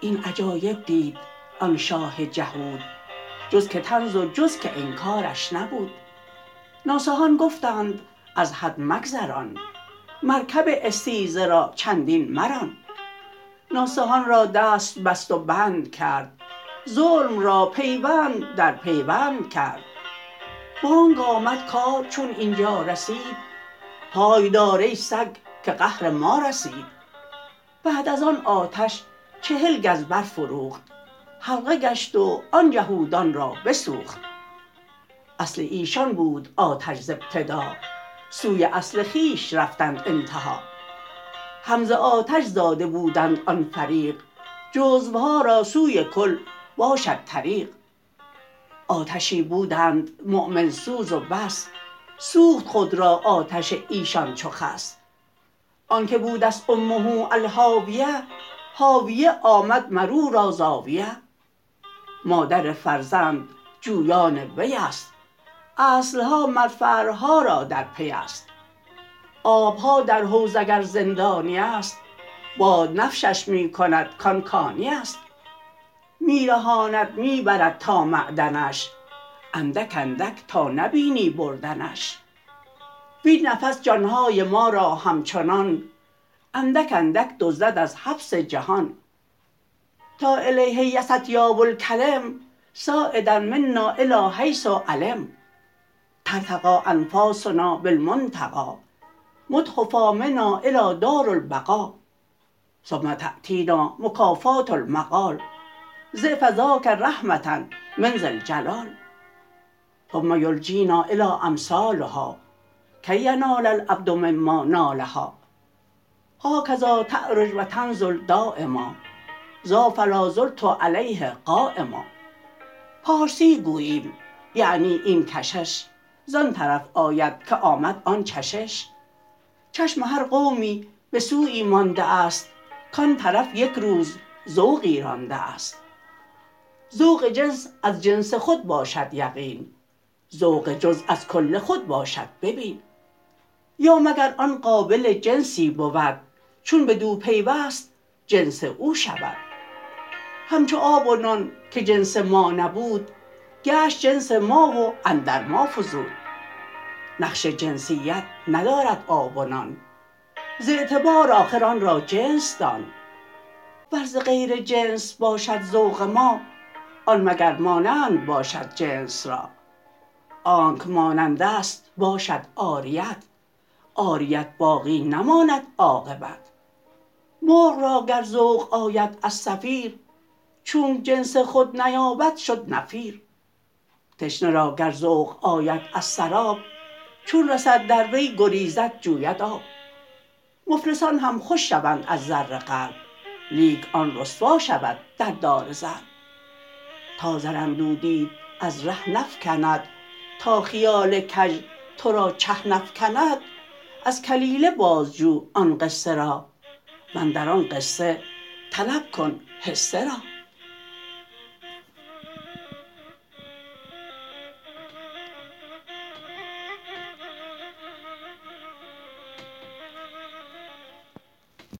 این عجایب دید آن شاه جهود جز که طنز و جز که انکارش نبود. ناصحان گفتند از حد مگذران مرکب استیزه را چندین مران. ناصحان را دست بست و بند کرد ظلم را پیوند در پیوند کرد. بانگ آمد کار چون اینجا رسید پای دار ای سگ که قهر ما رسید. بعد از آن آتش چهل گز برفروخت حلقه گشت و آن جهودان را بسوخت. اصل ایشان بود آتش ز ابتدا سوی اصل خویش رفتند انتها. هم ز آتش زاده بودند آن فریق جزوها را سوی کل باشد طریق. آتشی بودند مؤمن سوز و بس سوخت خود را آتش ایشان چو خس. آنک بودست امه الهاویه هاویه آمد مر او را زاویه. مادر فرزند جویان ویست اصلها مر فرعها را در پیست آبها در حوض اگر زندانیست باد نشفش می کند کارکانیست می رهاند می برد تا معدنش. اندک اندک تا نبینی بردنش. وین نفس جانهای ما را همچنان اندک اندک دزدد از حبس جهان. تا الیه یستیاب الکلم صاعدا منا الی حیث علم. ترتقی انفاسنا بالمنتقی متحفا منا الی دار البقا ثم تاتینا مکافات المقال. ضعف ذاک رحمه من ذی الجلال ثم یلجینا الی امثالها کی ینال العبد مما نالها هکذا تعرج و تنزل دایما ذا فلا زلت علیه قایما پارسی گوییم یعنی این کشش زان طرف آید که آمد آن چشش چشم هر قومی به سویی مانده است کان طرف یک روز ذوقی رانده است. ذوق جنس از جنس خود باشد یقین ذوق جزو از کل خود باشد ببین. یا مگر آن قابل جنسی بود چون بدو پیوست جنس او شود. همچو آب و نان که جنس ما نبود گشت جنس ما و اندر ما فزود. نقش جنسیت ندارد آب و نان ز اعتبار آخر آن را جنس دان. ور ز غیر جنس باشد ذوق ما آن مگر مانند باشد جنس را؟ آنک مانندست باشد عاریت عاریت باقی نماند عاقبت. مرغ را گر ذوق آید از صفیر چونک جنس خود نیابد شد نفیر. تشنه را گر ذوق آید از سراب چون رسد در وی گریزد جوید آب. مفلسان هم خوش شوند از زر قلب لیک آن رسوا شود در دار ضرب تا زر اندودیت از ره نفکند تا خیال کژ تو را چه نفکند از کلیله باز جو آن قصه را واندر آن قصه طلب کن حصه را.